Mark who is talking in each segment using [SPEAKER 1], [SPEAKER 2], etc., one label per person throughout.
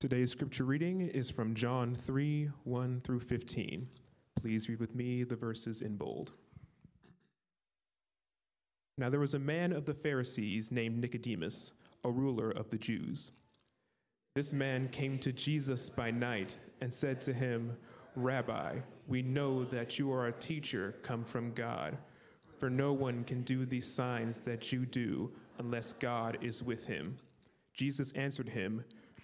[SPEAKER 1] Today's scripture reading is from John 3 1 through 15. Please read with me the verses in bold. Now there was a man of the Pharisees named Nicodemus, a ruler of the Jews. This man came to Jesus by night and said to him, Rabbi, we know that you are a teacher come from God, for no one can do these signs that you do unless God is with him. Jesus answered him,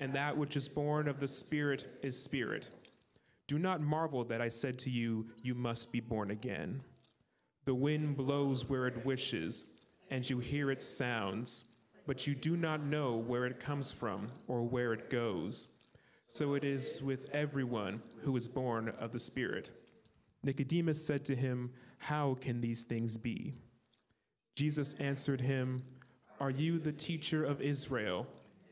[SPEAKER 1] and that which is born of the Spirit is spirit. Do not marvel that I said to you, You must be born again. The wind blows where it wishes, and you hear its sounds, but you do not know where it comes from or where it goes. So it is with everyone who is born of the Spirit. Nicodemus said to him, How can these things be? Jesus answered him, Are you the teacher of Israel?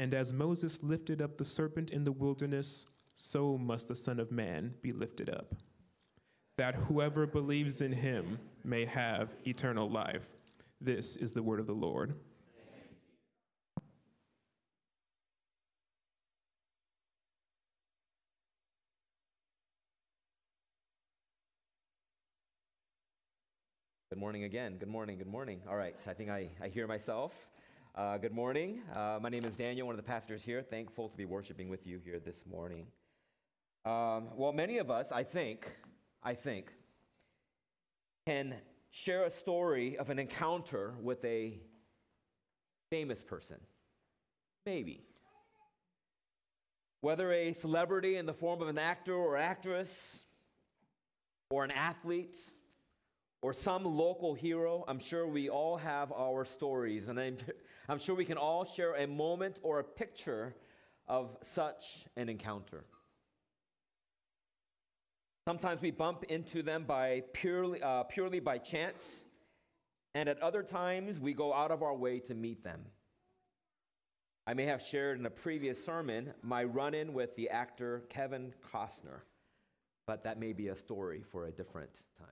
[SPEAKER 1] And as Moses lifted up the serpent in the wilderness, so must the Son of Man be lifted up, that whoever believes in him may have eternal life. This is the word of the Lord.
[SPEAKER 2] Good morning again. Good morning. Good morning. All right. I think I, I hear myself. Uh, good morning. Uh, my name is Daniel, one of the pastors here. Thankful to be worshiping with you here this morning. Um, well, many of us, I think, I think, can share a story of an encounter with a famous person. Maybe. Whether a celebrity in the form of an actor or actress, or an athlete, or some local hero, I'm sure we all have our stories. And I'm, I'm sure we can all share a moment or a picture of such an encounter. Sometimes we bump into them by purely, uh, purely by chance, and at other times we go out of our way to meet them. I may have shared in a previous sermon my run in with the actor Kevin Costner, but that may be a story for a different time.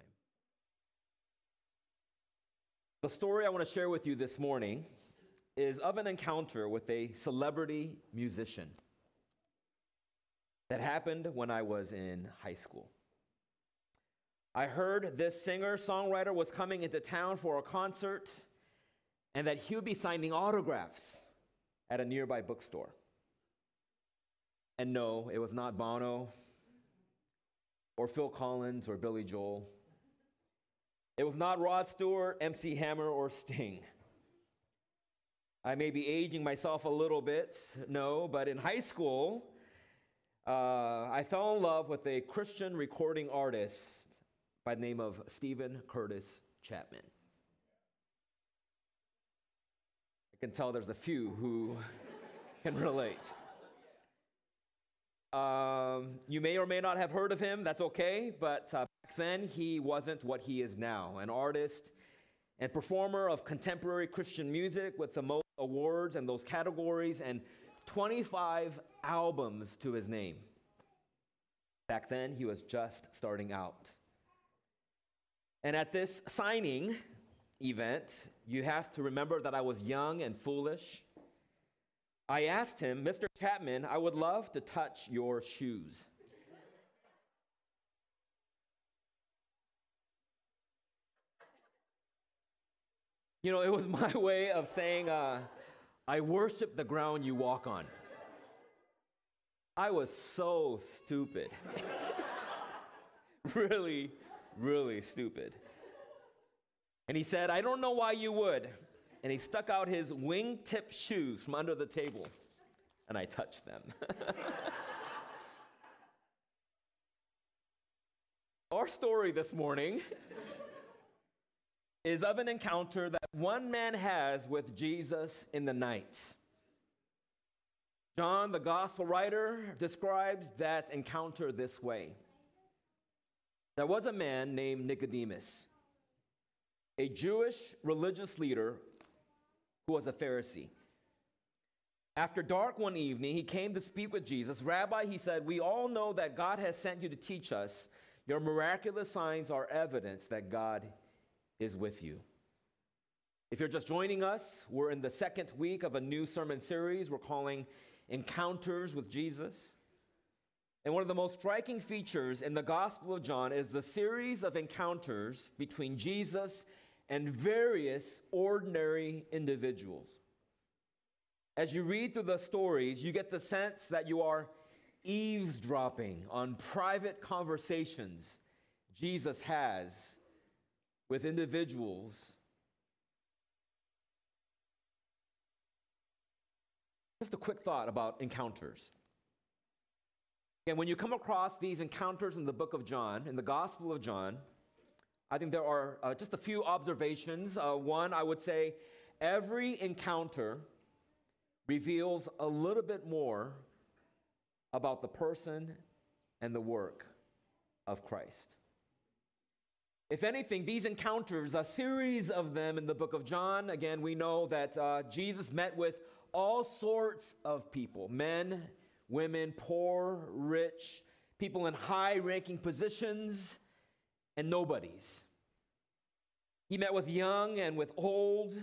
[SPEAKER 2] The story I want to share with you this morning is of an encounter with a celebrity musician that happened when I was in high school. I heard this singer songwriter was coming into town for a concert and that he would be signing autographs at a nearby bookstore. And no, it was not Bono or Phil Collins or Billy Joel. It was not Rod Stewart, MC Hammer, or Sting. I may be aging myself a little bit, no, but in high school, uh, I fell in love with a Christian recording artist by the name of Steven Curtis Chapman. I can tell there's a few who can relate. Um, you may or may not have heard of him, that's okay, but uh, then he wasn't what he is now an artist and performer of contemporary Christian music with the most awards and those categories and 25 albums to his name. Back then, he was just starting out. And at this signing event, you have to remember that I was young and foolish. I asked him, Mr. Chapman, I would love to touch your shoes. You know, it was my way of saying, uh, I worship the ground you walk on. I was so stupid. really, really stupid. And he said, I don't know why you would. And he stuck out his wingtip shoes from under the table, and I touched them. Our story this morning is of an encounter that one man has with Jesus in the night. John, the gospel writer, describes that encounter this way There was a man named Nicodemus, a Jewish religious leader who was a Pharisee. After dark one evening, he came to speak with Jesus. Rabbi, he said, We all know that God has sent you to teach us. Your miraculous signs are evidence that God is with you. If you're just joining us, we're in the second week of a new sermon series we're calling Encounters with Jesus. And one of the most striking features in the Gospel of John is the series of encounters between Jesus and various ordinary individuals. As you read through the stories, you get the sense that you are eavesdropping on private conversations Jesus has with individuals. Just a quick thought about encounters. And when you come across these encounters in the book of John, in the Gospel of John, I think there are uh, just a few observations. Uh, one, I would say every encounter reveals a little bit more about the person and the work of Christ. If anything, these encounters, a series of them in the book of John, again, we know that uh, Jesus met with all sorts of people men, women, poor, rich, people in high ranking positions, and nobodies. He met with young and with old,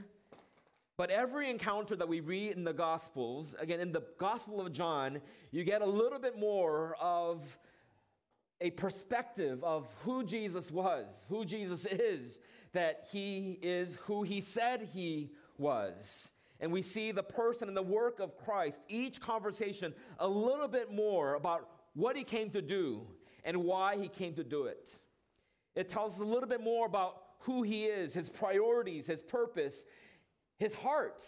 [SPEAKER 2] but every encounter that we read in the Gospels, again, in the Gospel of John, you get a little bit more of a perspective of who Jesus was, who Jesus is, that he is who he said he was. And we see the person and the work of Christ, each conversation, a little bit more about what he came to do and why he came to do it. It tells us a little bit more about who he is, his priorities, his purpose, his heart.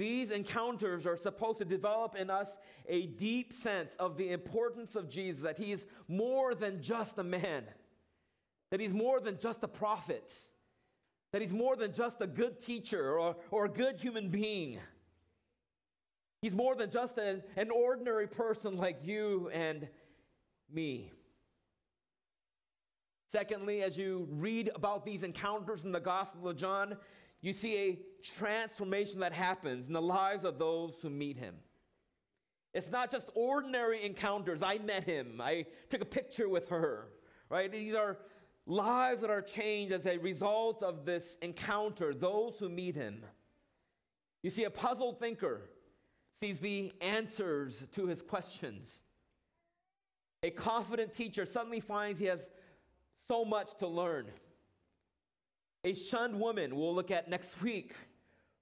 [SPEAKER 2] These encounters are supposed to develop in us a deep sense of the importance of Jesus, that he's more than just a man, that he's more than just a prophet, that he's more than just a good teacher or, or a good human being. He's more than just an, an ordinary person like you and me. Secondly, as you read about these encounters in the Gospel of John, you see a transformation that happens in the lives of those who meet him. It's not just ordinary encounters. I met him, I took a picture with her, right? These are lives that are changed as a result of this encounter, those who meet him. You see, a puzzled thinker sees the answers to his questions. A confident teacher suddenly finds he has so much to learn. A shunned woman we'll look at next week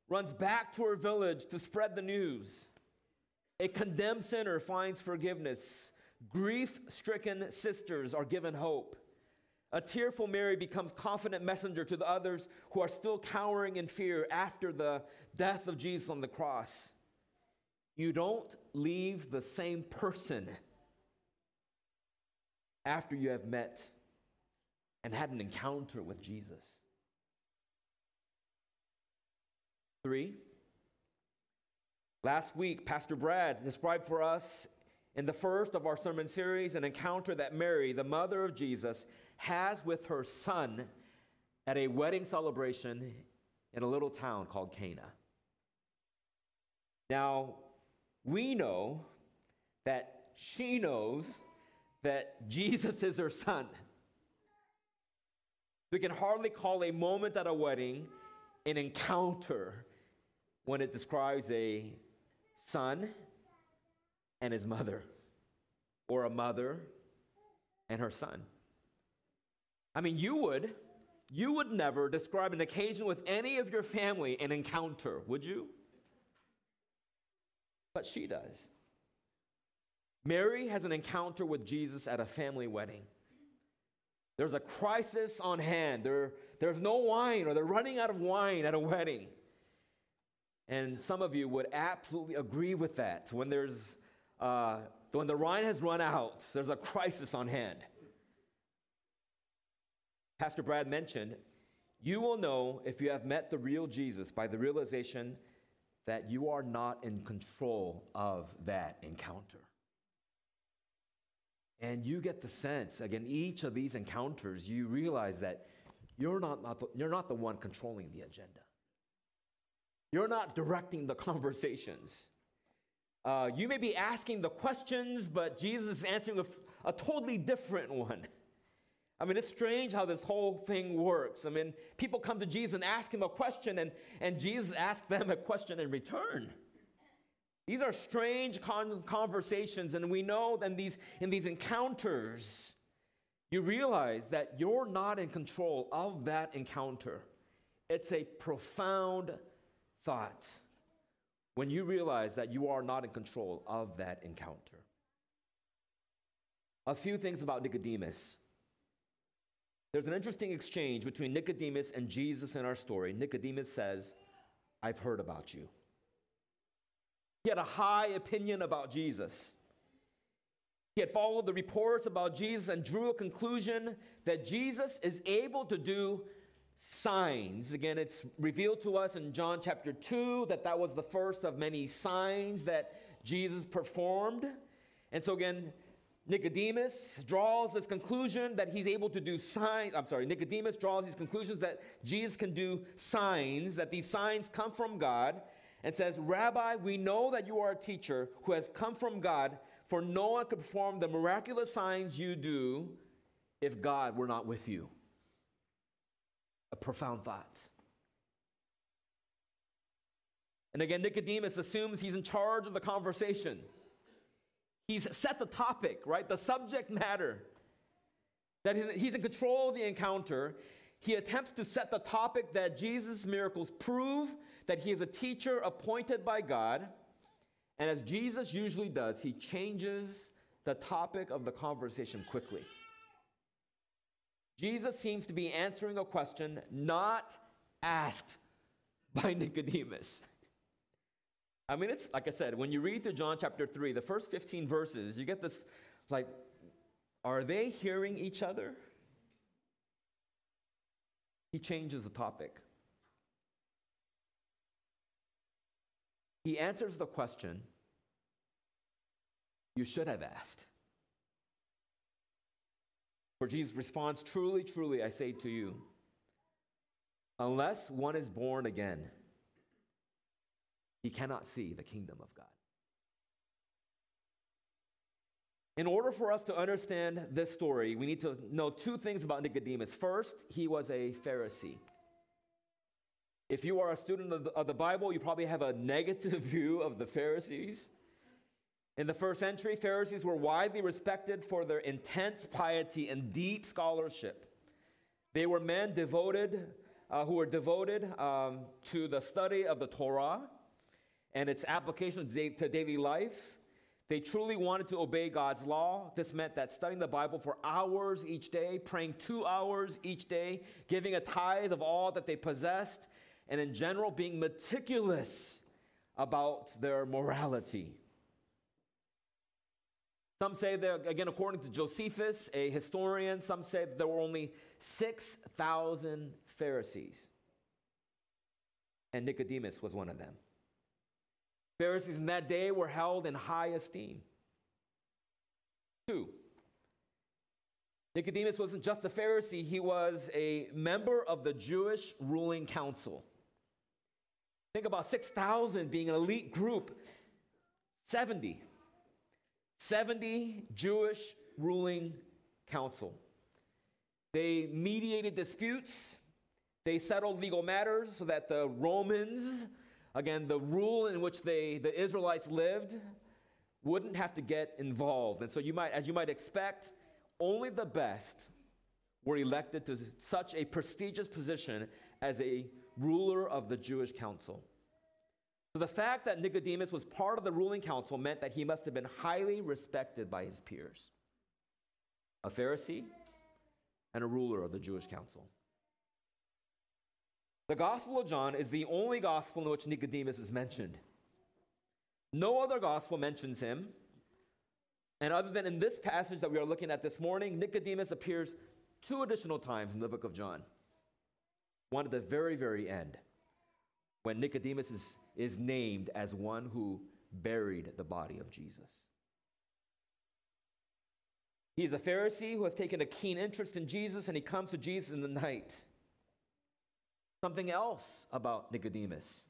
[SPEAKER 2] runs back to her village to spread the news. A condemned sinner finds forgiveness. Grief stricken sisters are given hope. A tearful Mary becomes confident messenger to the others who are still cowering in fear after the death of Jesus on the cross. You don't leave the same person after you have met and had an encounter with Jesus. Three, last week, Pastor Brad described for us in the first of our sermon series an encounter that Mary, the mother of Jesus, has with her son at a wedding celebration in a little town called Cana. Now, we know that she knows that Jesus is her son. We can hardly call a moment at a wedding an encounter when it describes a son and his mother, or a mother and her son. I mean, you would, you would never describe an occasion with any of your family an encounter, would you? But she does. Mary has an encounter with Jesus at a family wedding. There's a crisis on hand. There, there's no wine, or they're running out of wine at a wedding. And some of you would absolutely agree with that. When there's uh, when the wine has run out, there's a crisis on hand. Pastor Brad mentioned, you will know if you have met the real Jesus by the realization that you are not in control of that encounter. And you get the sense, again, each of these encounters, you realize that you're not, not the, you're not the one controlling the agenda. You're not directing the conversations. Uh, you may be asking the questions, but Jesus is answering a, a totally different one. I mean, it's strange how this whole thing works. I mean, people come to Jesus and ask him a question, and, and Jesus asks them a question in return. These are strange con- conversations, and we know that in these, in these encounters, you realize that you're not in control of that encounter. It's a profound thought when you realize that you are not in control of that encounter. A few things about Nicodemus. There's an interesting exchange between Nicodemus and Jesus in our story. Nicodemus says, I've heard about you. He had a high opinion about Jesus. He had followed the reports about Jesus and drew a conclusion that Jesus is able to do signs. Again, it's revealed to us in John chapter 2 that that was the first of many signs that Jesus performed. And so, again, Nicodemus draws this conclusion that he's able to do signs. I'm sorry, Nicodemus draws these conclusions that Jesus can do signs, that these signs come from God and says, Rabbi, we know that you are a teacher who has come from God, for no one could perform the miraculous signs you do if God were not with you. A profound thought. And again, Nicodemus assumes he's in charge of the conversation. He's set the topic, right? The subject matter. That he's in control of the encounter. He attempts to set the topic that Jesus' miracles prove that he is a teacher appointed by God. And as Jesus usually does, he changes the topic of the conversation quickly. Jesus seems to be answering a question not asked by Nicodemus. I mean, it's like I said, when you read through John chapter 3, the first 15 verses, you get this like, are they hearing each other? He changes the topic. He answers the question you should have asked. For Jesus responds, Truly, truly, I say to you, unless one is born again, he cannot see the kingdom of God. In order for us to understand this story, we need to know two things about Nicodemus. First, he was a Pharisee. If you are a student of the, Bible, you probably have a negative view of the Pharisees. In the first century, Pharisees were widely respected for their intense piety and deep scholarship. They were men devoted, uh, who were devoted um, to the study of the Torah and its application to daily life. They truly wanted to obey God's law. This meant that studying the Bible for hours each day, praying two hours each day, giving a tithe of all that they possessed, and in general being meticulous about their morality. Some say that, again, according to Josephus, a historian, some say there were only 6,000 Pharisees. And Nicodemus was one of them. Pharisees in that day were held in high esteem. Two, Nicodemus wasn't just a Pharisee, he was a member of the Jewish ruling council. Think about 6,000 being an elite group. 70. 70 Jewish ruling council. They mediated disputes. They settled legal matters so that the Romans, again, the rule in which they, the Israelites lived, wouldn't have to get involved. And so you might, as you might expect, only the best were elected to such a prestigious position as a ruler of the Jewish council. So the fact that Nicodemus was part of the ruling council meant that he must have been highly respected by his peers a Pharisee and a ruler of the Jewish council. The Gospel of John is the only gospel in which Nicodemus is mentioned. No other gospel mentions him. And other than in this passage that we are looking at this morning, Nicodemus appears two additional times in the book of John. One at the very, very end, when Nicodemus is, is named as one who buried the body of Jesus. He is a Pharisee who has taken a keen interest in Jesus, and he comes to Jesus in the night. Something else about Nicodemus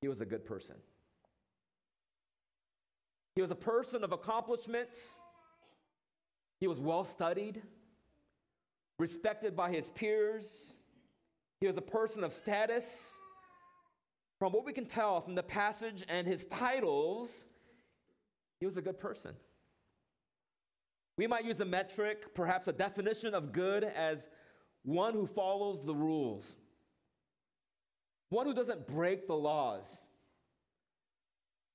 [SPEAKER 2] he was a good person. He was a person of accomplishment. He was well studied, respected by his peers. He was a person of status. From what we can tell from the passage and his titles, he was a good person. We might use a metric, perhaps a definition of good, as one who follows the rules, one who doesn't break the laws,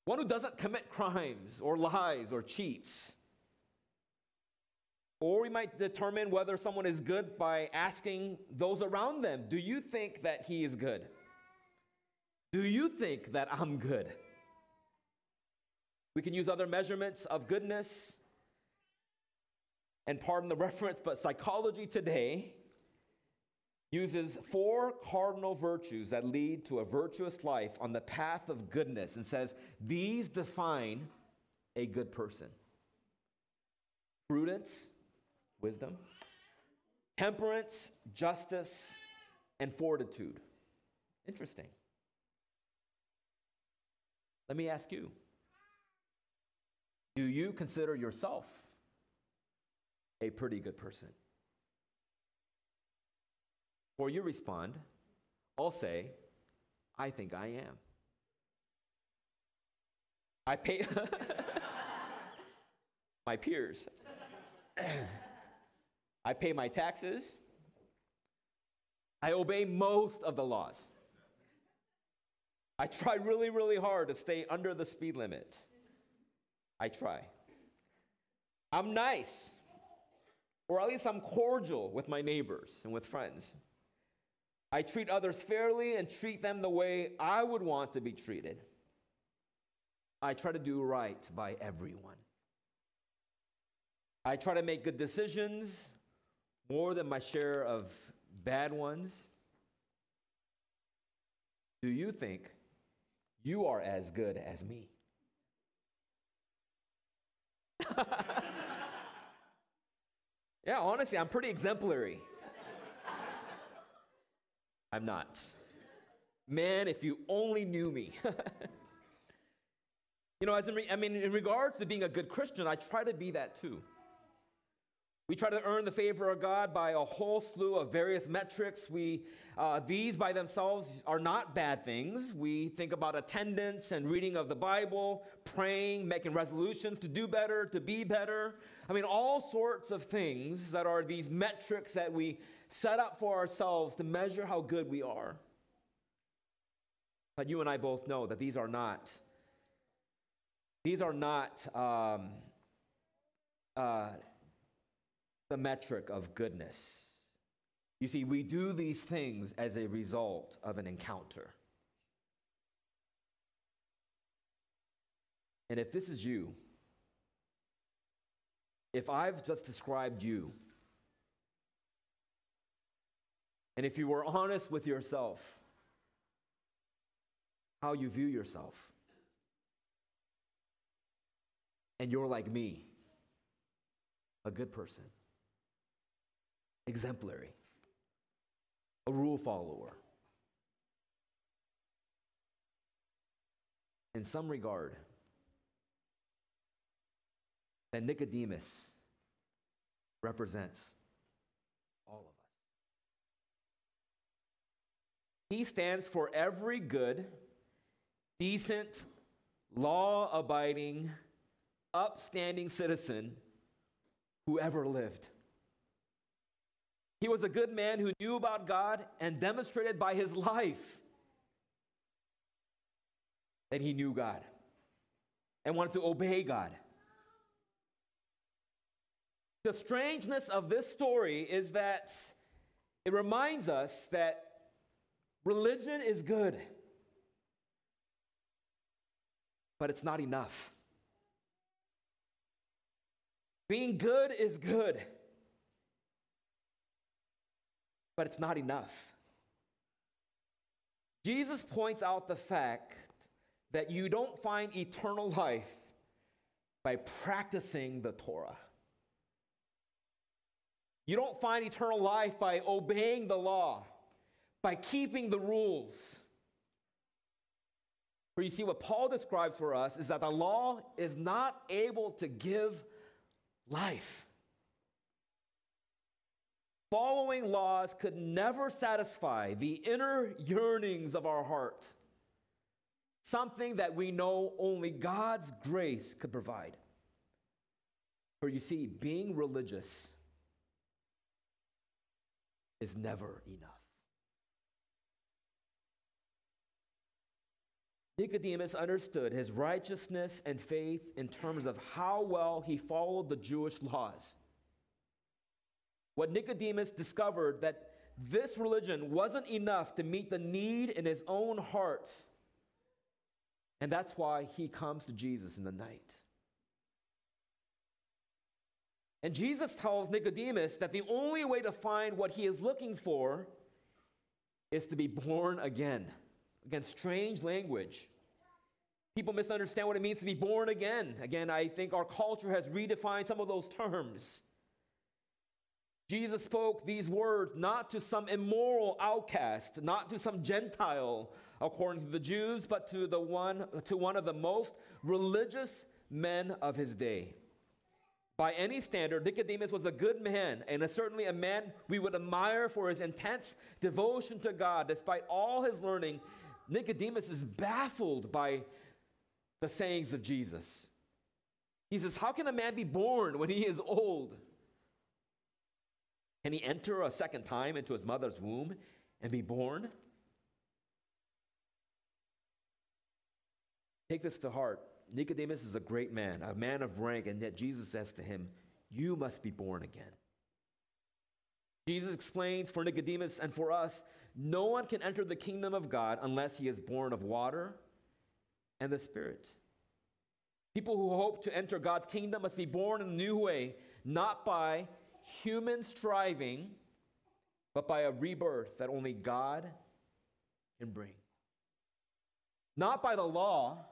[SPEAKER 2] one who doesn't commit crimes or lies or cheats. Or we might determine whether someone is good by asking those around them, Do you think that he is good? Do you think that I'm good? We can use other measurements of goodness. And pardon the reference, but psychology today uses four cardinal virtues that lead to a virtuous life on the path of goodness and says these define a good person prudence, wisdom, temperance, justice, and fortitude. Interesting. Let me ask you do you consider yourself a pretty good person? Before you respond, I'll say, I think I am. I pay my peers. I pay my taxes. I obey most of the laws. I try really, really hard to stay under the speed limit. I try. I'm nice, or at least I'm cordial with my neighbors and with friends. I treat others fairly and treat them the way I would want to be treated. I try to do right by everyone. I try to make good decisions more than my share of bad ones. Do you think you are as good as me? yeah, honestly, I'm pretty exemplary. I'm not. Man, if you only knew me. you know, as in re- I mean, in regards to being a good Christian, I try to be that too. We try to earn the favor of God by a whole slew of various metrics. We, uh, these by themselves are not bad things. We think about attendance and reading of the Bible, praying, making resolutions to do better, to be better. I mean, all sorts of things that are these metrics that we set up for ourselves to measure how good we are. But you and I both know that these are not, these are not um, uh, the metric of goodness. You see, we do these things as a result of an encounter. And if this is you, if I've just described you, And if you were honest with yourself, how you view yourself, and you're like me, a good person, exemplary, a rule follower, in some regard, that Nicodemus represents all of us. He stands for every good, decent, law abiding, upstanding citizen who ever lived. He was a good man who knew about God and demonstrated by his life that he knew God and wanted to obey God. The strangeness of this story is that it reminds us that religion is good, but it's not enough. Being good is good, but it's not enough. Jesus points out the fact that you don't find eternal life by practicing the Torah. You don't find eternal life by obeying the law, by keeping the rules. For you see, what Paul describes for us is that the law is not able to give life. Following laws could never satisfy the inner yearnings of our heart, something that we know only God's grace could provide. For you see, being religious is never enough. Nicodemus understood his righteousness and faith in terms of how well he followed the Jewish laws. What Nicodemus discovered that this religion wasn't enough to meet the need in his own heart. And that's why he comes to Jesus in the night. And Jesus tells Nicodemus that the only way to find what he is looking for is to be born again. Again, strange language. People misunderstand what it means to be born again. Again, I think our culture has redefined some of those terms. Jesus spoke these words not to some immoral outcast, not to some Gentile, according to the Jews, but to the one to one of the most religious men of his day. By any standard, Nicodemus was a good man and certainly a man we would admire for his intense devotion to God. Despite all his learning, Nicodemus is baffled by the sayings of Jesus. He says, How can a man be born when he is old? Can he enter a second time into his mother's womb and be born? Take this to heart. Nicodemus is a great man, a man of rank, and yet Jesus says to him, You must be born again. Jesus explains for Nicodemus and for us no one can enter the kingdom of God unless he is born of water and the Spirit. People who hope to enter God's kingdom must be born in a new way, not by human striving, but by a rebirth that only God can bring. Not by the law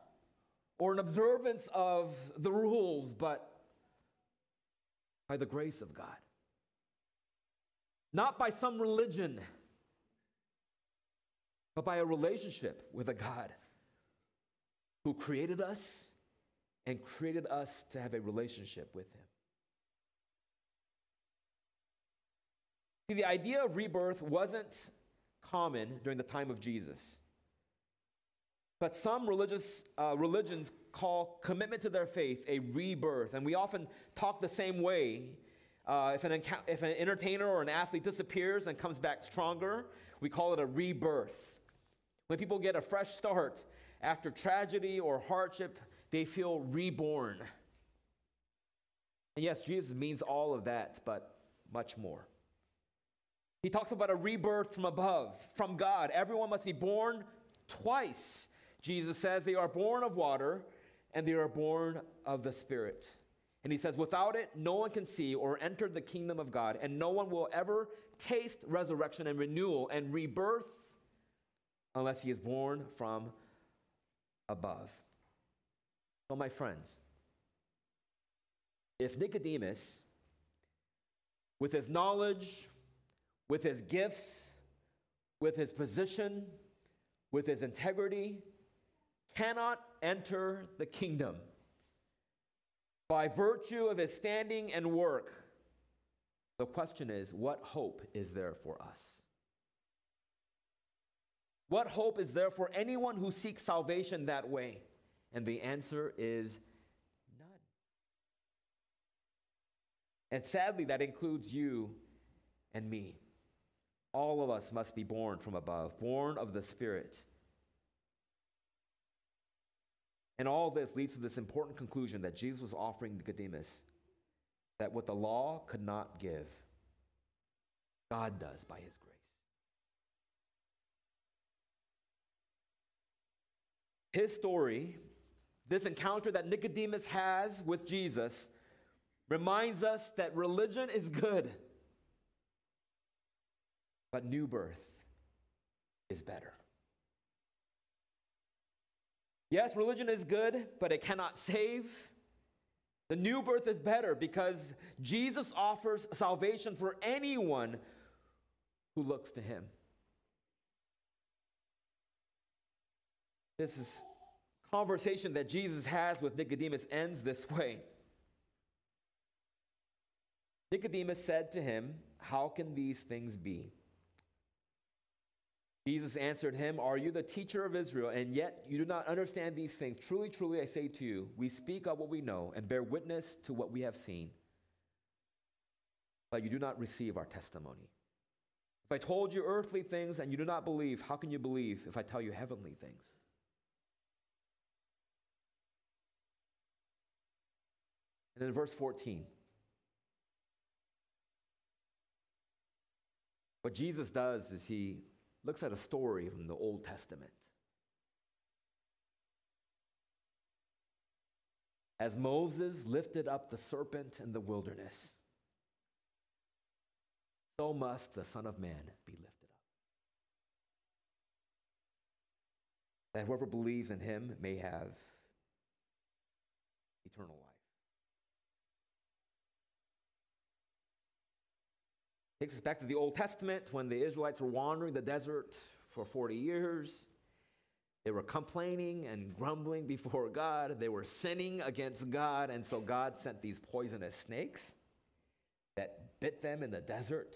[SPEAKER 2] or an observance of the rules, but by the grace of God. Not by some religion, but by a relationship with a God who created us and created us to have a relationship with Him. See, the idea of rebirth wasn't common during the time of Jesus. But some religious uh, religions call commitment to their faith a rebirth, and we often talk the same way. Uh, if, an if an entertainer or an athlete disappears and comes back stronger, we call it a rebirth. When people get a fresh start, after tragedy or hardship, they feel reborn. And yes, Jesus means all of that, but much more. He talks about a rebirth from above, from God. Everyone must be born twice. Jesus says they are born of water and they are born of the Spirit. And he says, without it, no one can see or enter the kingdom of God, and no one will ever taste resurrection and renewal and rebirth unless he is born from above. So, my friends, if Nicodemus, with his knowledge, with his gifts, with his position, with his integrity, cannot enter the kingdom by virtue of his standing and work, the question is what hope is there for us? What hope is there for anyone who seeks salvation that way? And the answer is none. And sadly, that includes you and me. All of us must be born from above, born of the Spirit. And all this leads to this important conclusion that Jesus was offering Nicodemus that what the law could not give, God does by his grace. His story, this encounter that Nicodemus has with Jesus, reminds us that religion is good, but new birth is better. Yes, religion is good, but it cannot save. The new birth is better because Jesus offers salvation for anyone who looks to him. This is conversation that Jesus has with Nicodemus ends this way. Nicodemus said to him, How can these things be? Jesus answered him, Are you the teacher of Israel, and yet you do not understand these things? Truly, truly, I say to you, we speak of what we know and bear witness to what we have seen, but you do not receive our testimony. If I told you earthly things and you do not believe, how can you believe if I tell you heavenly things? And in verse 14, what Jesus does is he looks at a story from the Old Testament. As Moses lifted up the serpent in the wilderness, so must the Son of Man be lifted up. That whoever believes in him may have eternal life. Takes us back to the Old Testament when the Israelites were wandering the desert for 40 years. They were complaining and grumbling before God. They were sinning against God. And so God sent these poisonous snakes that bit them in the desert.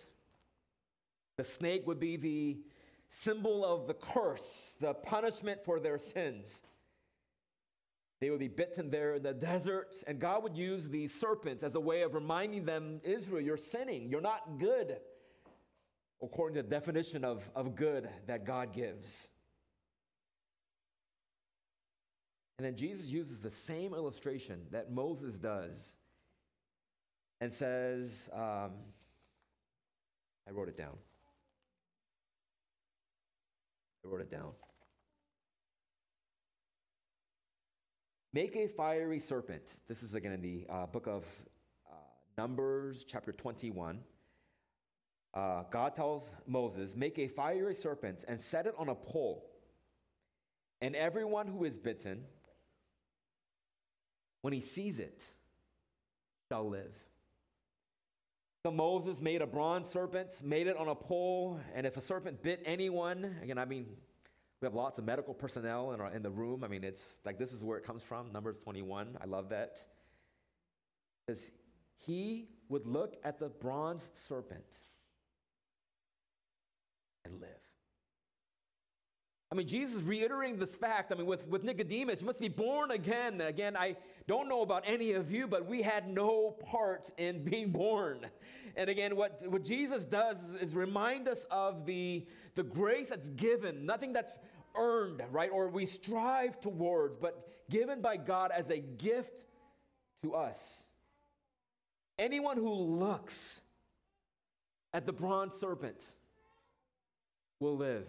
[SPEAKER 2] The snake would be the symbol of the curse, the punishment for their sins. They would be bitten there in the desert, and God would use these serpents as a way of reminding them Israel, you're sinning, you're not good, according to the definition of, of good that God gives. And then Jesus uses the same illustration that Moses does and says, um, I wrote it down. I wrote it down. Make a fiery serpent. This is again in the uh, book of uh, Numbers, chapter 21. Uh, God tells Moses, Make a fiery serpent and set it on a pole, and everyone who is bitten, when he sees it, shall live. So Moses made a bronze serpent, made it on a pole, and if a serpent bit anyone, again, I mean, we have lots of medical personnel in, our, in the room. I mean, it's like this is where it comes from, Numbers 21. I love that. Because he would look at the bronze serpent and live. I mean, Jesus reiterating this fact. I mean, with, with Nicodemus, you must be born again. Again, I don't know about any of you, but we had no part in being born. And again, what, what Jesus does is, is remind us of the, the grace that's given, nothing that's earned, right, or we strive towards, but given by God as a gift to us. Anyone who looks at the bronze serpent will live.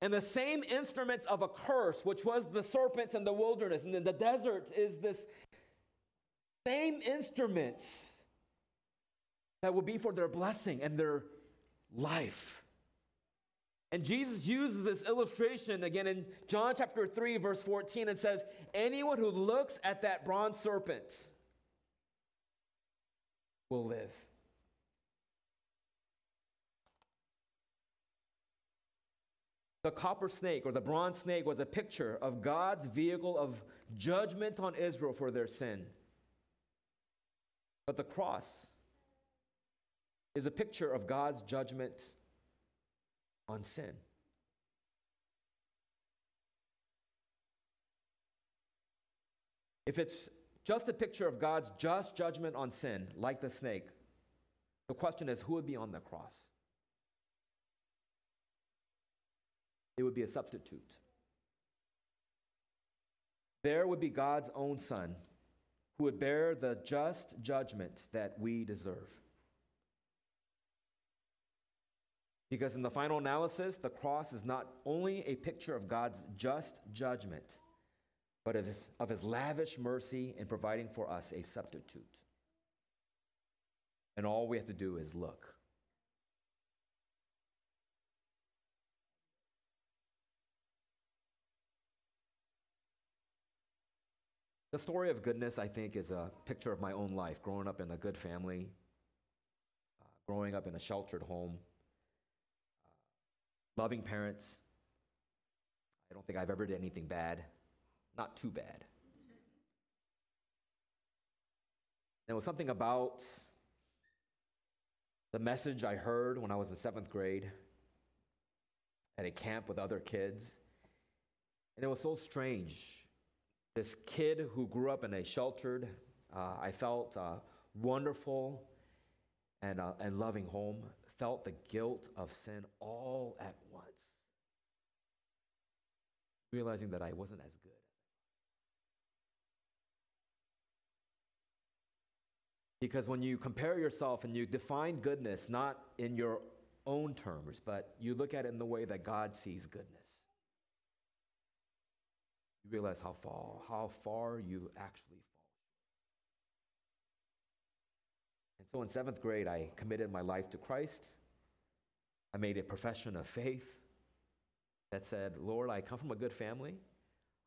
[SPEAKER 2] And the same instrument of a curse, which was the serpent in the wilderness and in the desert, is this same instruments that will be for their blessing and their life. And Jesus uses this illustration again in John chapter 3, verse 14, and says, Anyone who looks at that bronze serpent will live. The copper snake or the bronze snake was a picture of God's vehicle of judgment on Israel for their sin. But the cross is a picture of God's judgment on sin. If it's just a picture of God's just judgment on sin, like the snake, the question is who would be on the cross? It would be a substitute. there would be God's own Son who would bear the just judgment that we deserve. Because in the final analysis, the cross is not only a picture of God's just judgment, but of his, of his lavish mercy in providing for us a substitute. And all we have to do is look. The story of goodness, I think, is a picture of my own life, growing up in a good family, uh, growing up in a sheltered home, loving parents. I don't think I've ever did anything bad, not too bad. There was something about the message I heard when I was in seventh grade at a camp with other kids. And it was so strange this kid who grew up in a sheltered, uh, I felt uh, wonderful and, uh, and loving home, felt the guilt of sin all at once, realizing that I wasn't as good. Because when you compare yourself and you define goodness not in your own terms, but you look at it in the way that God sees goodness you realize how far, how far you actually fall. And so in seventh grade, I committed my life to Christ. I made a profession of faith that said, Lord, I come from a good family.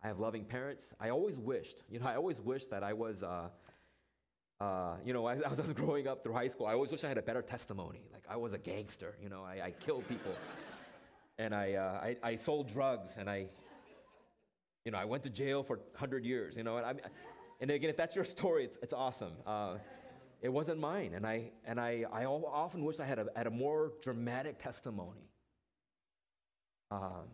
[SPEAKER 2] I have loving parents. I always wished, you know, I always wished that I was, uh, uh, you know, as, as, I was growing up through high school, I always wished I had a better testimony. Like I was a gangster, you know, I, I killed people. and I, uh, I, I sold drugs and I you know, I went to jail for 100 years, you know, and, I, and again, if that's your story, it's, it's awesome. It wasn't mine, and I, and I, I often wish I had a, had a more dramatic testimony. Um,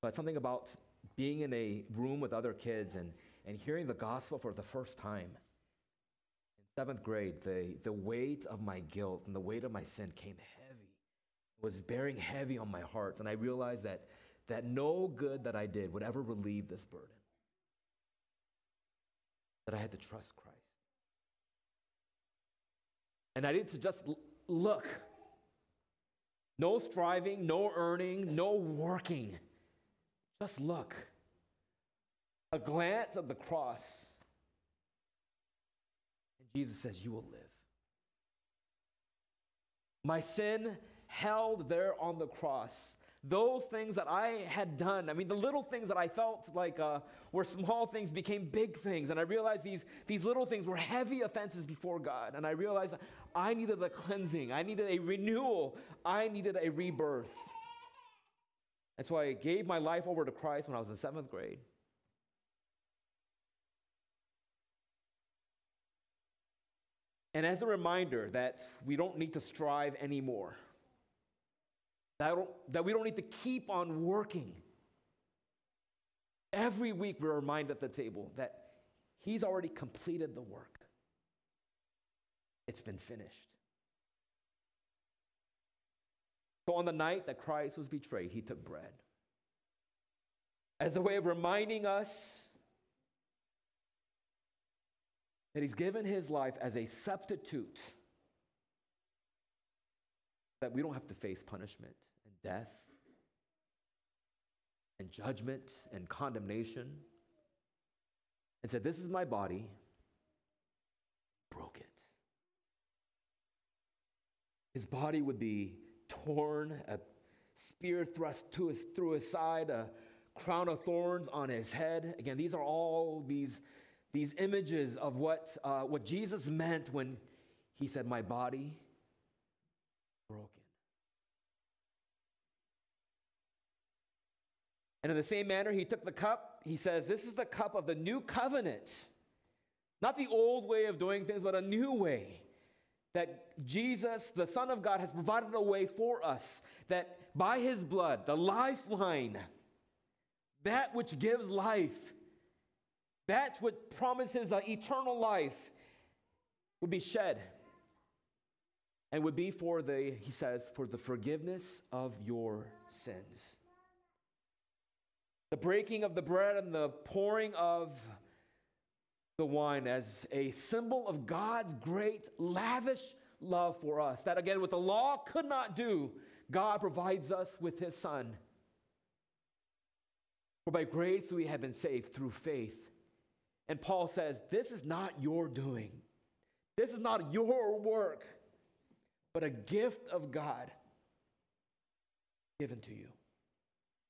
[SPEAKER 2] but something about being in a room with other kids and, and hearing the gospel for the first time. In seventh grade, the, the weight of my guilt and the weight of my sin came heavy, was bearing heavy on my heart. And I realized that that no good that I did would ever relieve this burden. That I had to trust Christ. And I need to just look. No striving, no earning, no working. Just look. A glance of the cross. And Jesus says, You will live. My sin held there on the cross those things that I had done, I mean, the little things that I felt like uh, were small things became big things. And I realized these, these little things were heavy offenses before God. And I realized I needed a cleansing, I needed a renewal, I needed a rebirth. And so I gave my life over to Christ when I was in seventh grade. And as a reminder that we don't need to strive anymore that, that we don't need to keep on working. Every week we're reminded at the table that He's already completed the work, it's been finished. So on the night that Christ was betrayed, He took bread as a way of reminding us that He's given His life as a substitute that we don't have to face punishment death and judgment and condemnation and said, This is my body, broke it. His body would be torn, a spear thrust his, through his side, a crown of thorns on his head. Again, these are all these, these images of what, uh, what Jesus meant when he said, My body broken. And in the same manner, he took the cup. He says, This is the cup of the new covenant. Not the old way of doing things, but a new way. That Jesus, the Son of God, has provided a way for us. That by his blood, the lifeline, that which gives life, that which promises an eternal life, would be shed. And would be for the, he says, for the forgiveness of your sins. The breaking of the bread and the pouring of the wine as a symbol of God's great, lavish love for us. That again, what the law could not do, God provides us with His Son. For by grace we have been saved through faith. And Paul says, This is not your doing, this is not your work, but a gift of God given to you.